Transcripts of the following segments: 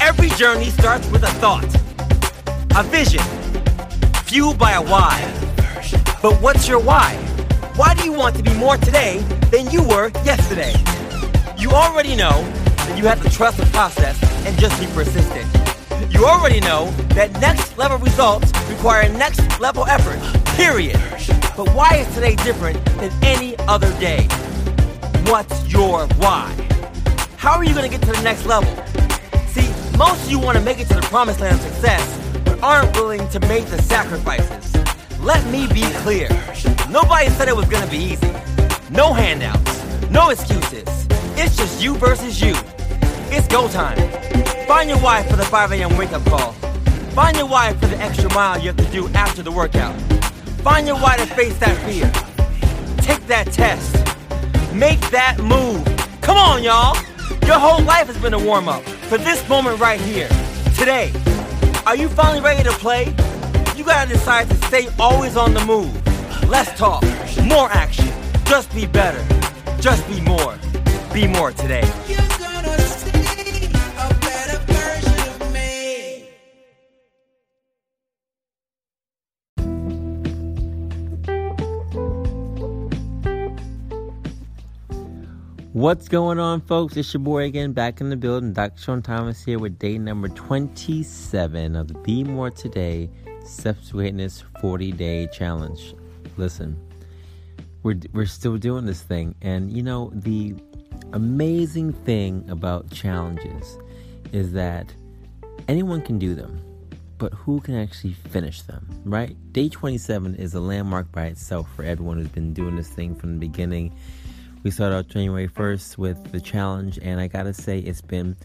Every journey starts with a thought, a vision, fueled by a why. But what's your why? Why do you want to be more today than you were yesterday? You already know that you have to trust the process and just be persistent. You already know that next level results require next level effort, period. But why is today different than any other day? What's your why? How are you going to get to the next level? See, most of you want to make it to the promised land of success, but aren't willing to make the sacrifices. Let me be clear. Nobody said it was going to be easy. No handouts, no excuses. It's just you versus you. It's go time. Find your why for the 5 a.m. wake up call. Find your why for the extra mile you have to do after the workout. Find your why to face that fear. Take that test. Make that move. Come on, y'all. Your whole life has been a warm up for this moment right here. Today. Are you finally ready to play? You gotta decide to stay always on the move. Less talk, more action. Just be better. Just be more. Be more today. What's going on, folks? It's your boy again, back in the building. Dr. Sean Thomas here with day number 27 of the Be More Today Steps to Greatness 40 Day Challenge. Listen, we're, we're still doing this thing, and you know, the amazing thing about challenges is that anyone can do them, but who can actually finish them, right? Day 27 is a landmark by itself for everyone who's been doing this thing from the beginning we started out January 1st with the challenge, and I gotta say, it's been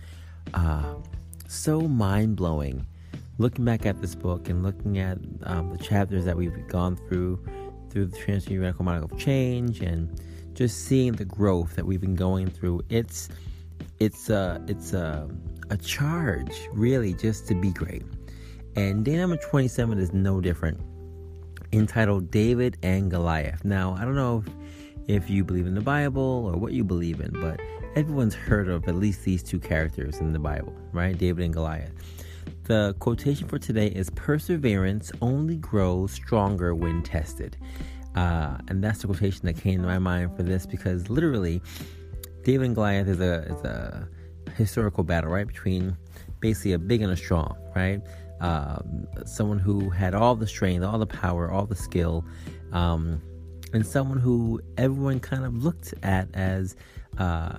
uh, so mind blowing looking back at this book and looking at um, the chapters that we've gone through through the transcendental model of change and just seeing the growth that we've been going through. It's it's a it's a a charge really just to be great. And day number 27 is no different. Entitled David and Goliath. Now, I don't know if if you believe in the Bible or what you believe in, but everyone's heard of at least these two characters in the Bible, right? David and Goliath. The quotation for today is Perseverance only grows stronger when tested. Uh, and that's the quotation that came to my mind for this because literally, David and Goliath is a, is a historical battle, right? Between basically a big and a strong, right? Um, someone who had all the strength, all the power, all the skill, um, and someone who everyone kind of looked at as uh,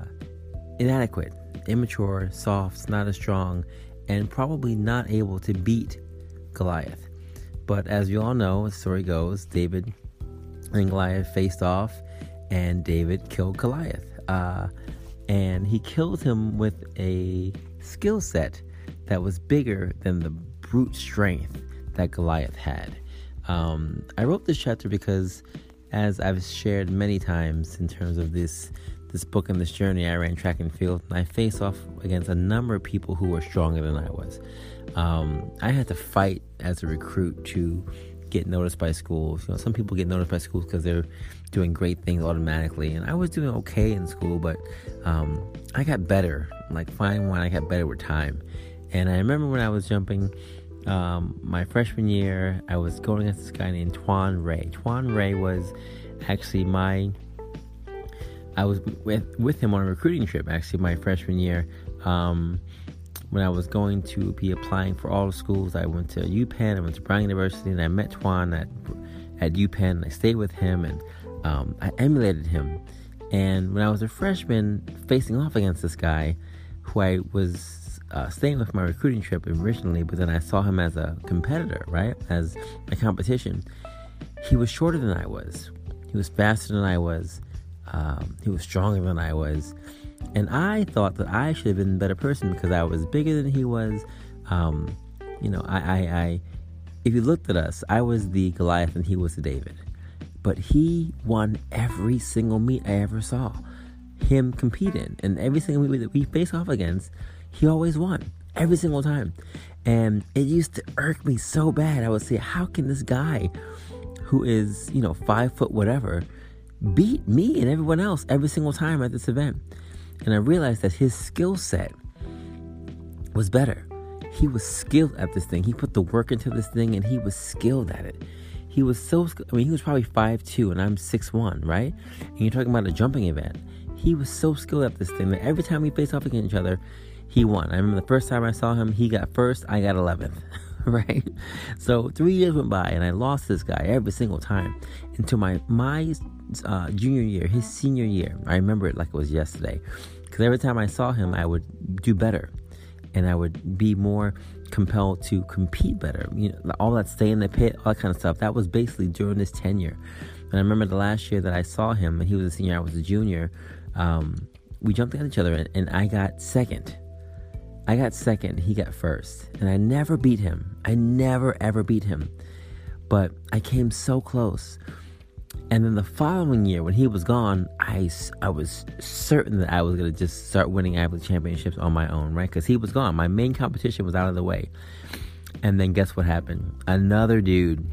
inadequate, immature, soft, not as strong, and probably not able to beat Goliath. But as you all know, the story goes, David and Goliath faced off, and David killed Goliath. Uh, and he killed him with a skill set that was bigger than the brute strength that Goliath had. Um, I wrote this chapter because as I've shared many times in terms of this this book and this journey, I ran track and field. and I faced off against a number of people who were stronger than I was. Um, I had to fight as a recruit to get noticed by schools. You know, some people get noticed by schools because they're doing great things automatically, and I was doing okay in school, but um, I got better. Like fine wine, I got better with time. And I remember when I was jumping um, my freshman year, I was going against this guy named Twan Ray. Twan Ray was actually my. I was with with him on a recruiting trip. Actually, my freshman year, um, when I was going to be applying for all the schools, I went to UPenn. I went to Brown University, and I met Twan at at UPenn. And I stayed with him, and um, I emulated him. And when I was a freshman, facing off against this guy, who I was uh, staying with my recruiting trip originally, but then I saw him as a competitor, right? As a competition. He was shorter than I was. He was faster than I was. Um, he was stronger than I was. And I thought that I should have been a better person because I was bigger than he was. Um, you know, I, I, I, if you looked at us, I was the Goliath and he was the David. But he won every single meet I ever saw him compete in. And every single meet that we face off against, he always won every single time. And it used to irk me so bad. I would say, how can this guy who is, you know, five foot whatever beat me and everyone else every single time at this event. And I realized that his skill set was better. He was skilled at this thing. He put the work into this thing and he was skilled at it. He was so, I mean, he was probably five two, and I'm six one, right? And you're talking about a jumping event. He was so skilled at this thing that every time we faced off against each other, he won. I remember the first time I saw him, he got first, I got 11th, right? So three years went by and I lost this guy every single time until my, my uh, junior year, his senior year. I remember it like it was yesterday because every time I saw him, I would do better and I would be more compelled to compete better. You know, all that stay in the pit, all that kind of stuff. That was basically during this tenure. And I remember the last year that I saw him, and he was a senior, I was a junior. Um, we jumped at each other, and, and I got second. I got second, he got first. And I never beat him. I never, ever beat him. But I came so close. And then the following year, when he was gone, I, I was certain that I was going to just start winning Ivy championships on my own, right? Because he was gone. My main competition was out of the way. And then guess what happened? Another dude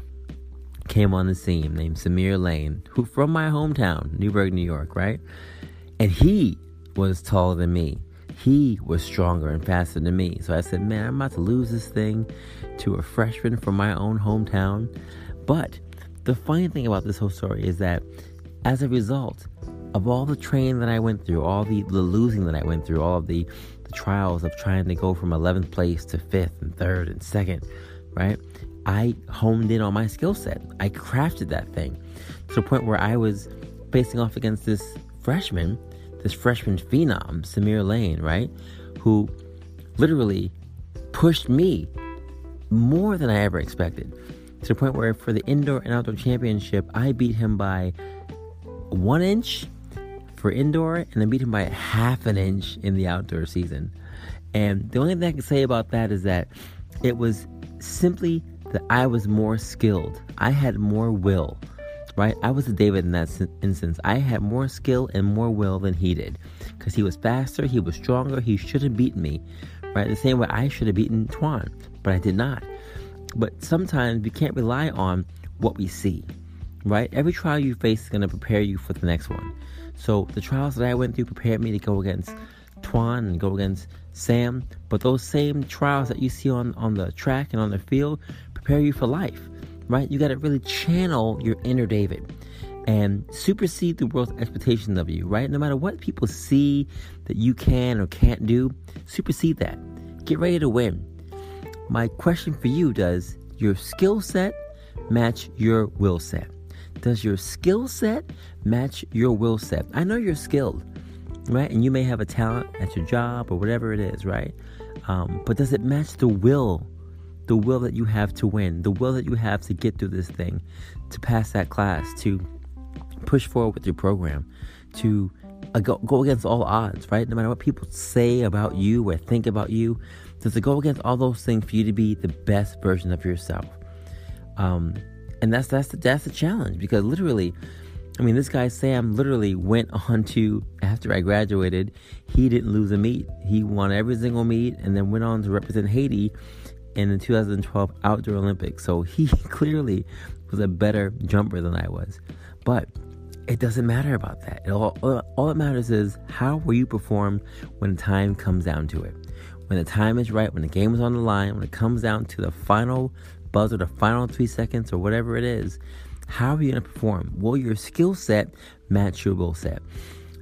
came on the scene named Samyr Laine, who from my hometown, Newburgh, New York, right? And he was taller than me. He was stronger and faster than me. So I said, man, I'm about to lose this thing to a freshman from my own hometown. But the funny thing about this whole story is that as a result of all the training that I went through, all the, the losing that I went through, all of the, the trials of trying to go from 11th place to 5th and 3rd and 2nd, right? I honed in on my skill set. I crafted that thing to the point where I was facing off against this freshman, this freshman phenom, Samyr Laine, right? Who literally pushed me more than I ever expected to the point where for the indoor and outdoor championship, I beat him by one inch for indoor and then beat him by half an inch in the outdoor season. And the only thing I can say about that is that it was simply that I was more skilled. I had more will, right? I was a David in that instance. I had more skill and more will than he did because he was faster, he was stronger, he should have beaten me, right? The same way I should have beaten Tuan, but I did not. But sometimes we can't rely on what we see, right? Every trial you face is going to prepare you for the next one. So the trials that I went through prepared me to go against Tuan and go against Sam. But those same trials that you see on, on the track and on the field prepare you for life, right? You got to really channel your inner David and supersede the world's expectations of you, right? No matter what people see that you can or can't do, supersede that. Get ready to win. My question for you does your skill set match your will set? Does your skill set match your will set? I know you're skilled, right? And you may have a talent at your job or whatever it is, right? Um, but does it match the will, the will that you have to win, the will that you have to get through this thing, to pass that class, to push forward with your program, to go, against all odds, right? No matter what people say about you or think about you, does it go against all those things for you to be the best version of yourself? Um, and that's that's the, that's the challenge because literally, I mean, this guy Sam literally went on to after I graduated, he didn't lose a meet. He won every single meet and then went on to represent Haiti in the 2012 Outdoor Olympics. So he clearly was a better jumper than I was. But it doesn't matter about that. It all, uh, all that matters is how will you perform when the time comes down to it when the time is right, when the game is on the line, when it comes down to the final buzzer, the final three seconds, or whatever it is, how are you going to perform? Will your skill set match your goal set?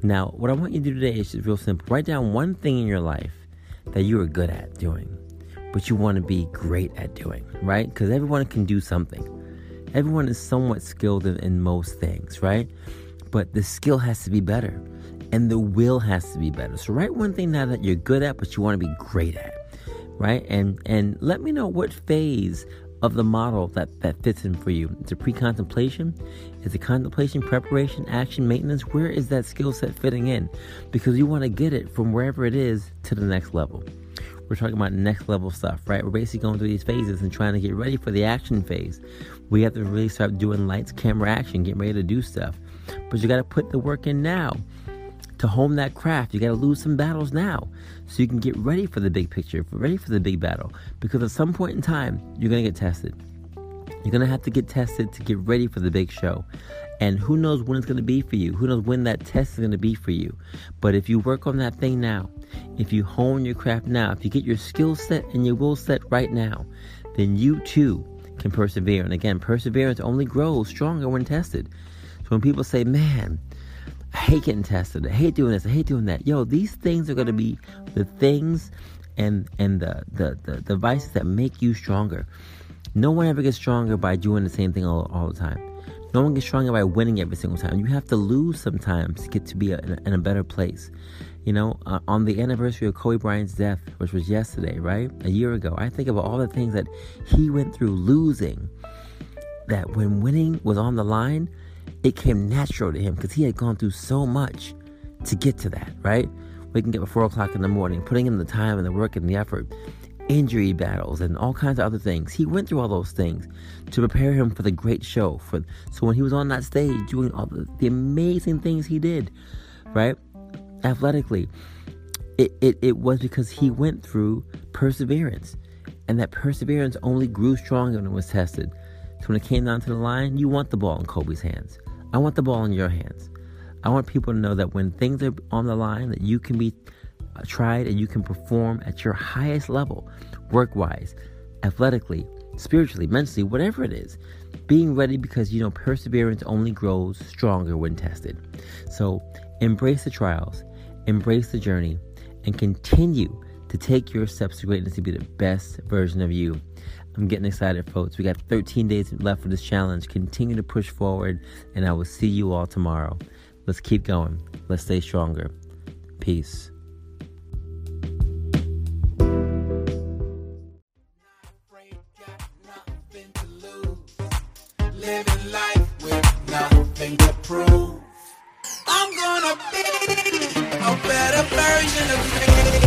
Now, what I want you to do today is just real simple. Write down one thing in your life that you are good at doing, but you want to be great at doing, right? Because everyone can do something. Everyone is somewhat skilled in, in most things, right? But the skill has to be better and the will has to be better. So write one thing now that you're good at, but you want to be great at, right? And and let me know what phase of the model that that fits in for you. Is it pre-contemplation? Is it contemplation, preparation, action, maintenance? Where is that skill set fitting in? Because you want to get it from wherever it is to the next level. We're talking about next level stuff, right? We're basically going through these phases and trying to get ready for the action phase. We have to really start doing lights, camera, action, getting ready to do stuff. But you got to put the work in now to hone that craft, you got to lose some battles now so you can get ready for the big picture, ready for the big battle. Because at some point in time, you're going to get tested. You're going to have to get tested to get ready for the big show. And who knows when it's going to be for you? Who knows when that test is going to be for you? But if you work on that thing now, if you hone your craft now, if you get your skill set and your will set right now, then you too can persevere. And again, perseverance only grows stronger when tested. So when people say, man, I hate getting tested, I hate doing this, I hate doing that, yo, these things are going to be the things and and the, the, the devices that make you stronger. No one ever gets stronger by doing the same thing all, all the time. No one gets stronger by winning every single time. You have to lose sometimes to get to be a, in, a, better place. You know, uh, on the anniversary of Kobe Bryant's death, which was yesterday, right? A year ago, I think about all the things that he went through losing. That when winning was on the line, it came natural to him because he had gone through so much to get to that, right? Waking up at four o'clock in the morning, putting in the time and the work and the effort injury battles and all kinds of other things. He went through all those things to prepare him for the great show. For so when he was on that stage doing all the, the amazing things he did, right? Athletically, it, it, it was because he went through perseverance. And that perseverance only grew stronger when it was tested. So when it came down to the line, you want the ball in Kobe's hands. I want the ball in your hands. I want people to know that when things are on the line, that you can be tried and you can perform at your highest level, work wise, athletically, spiritually, mentally, whatever it is. Being ready because you know perseverance only grows stronger when tested. So embrace the trials, embrace the journey, and continue to take your steps to greatness to be the best version of you. I'm getting excited, folks. We got 13 days left for this challenge. Continue to push forward, and I will see you all tomorrow. Let's keep going. Let's stay stronger. Peace. living life with nothing to prove. I'm gonna be a better version of me.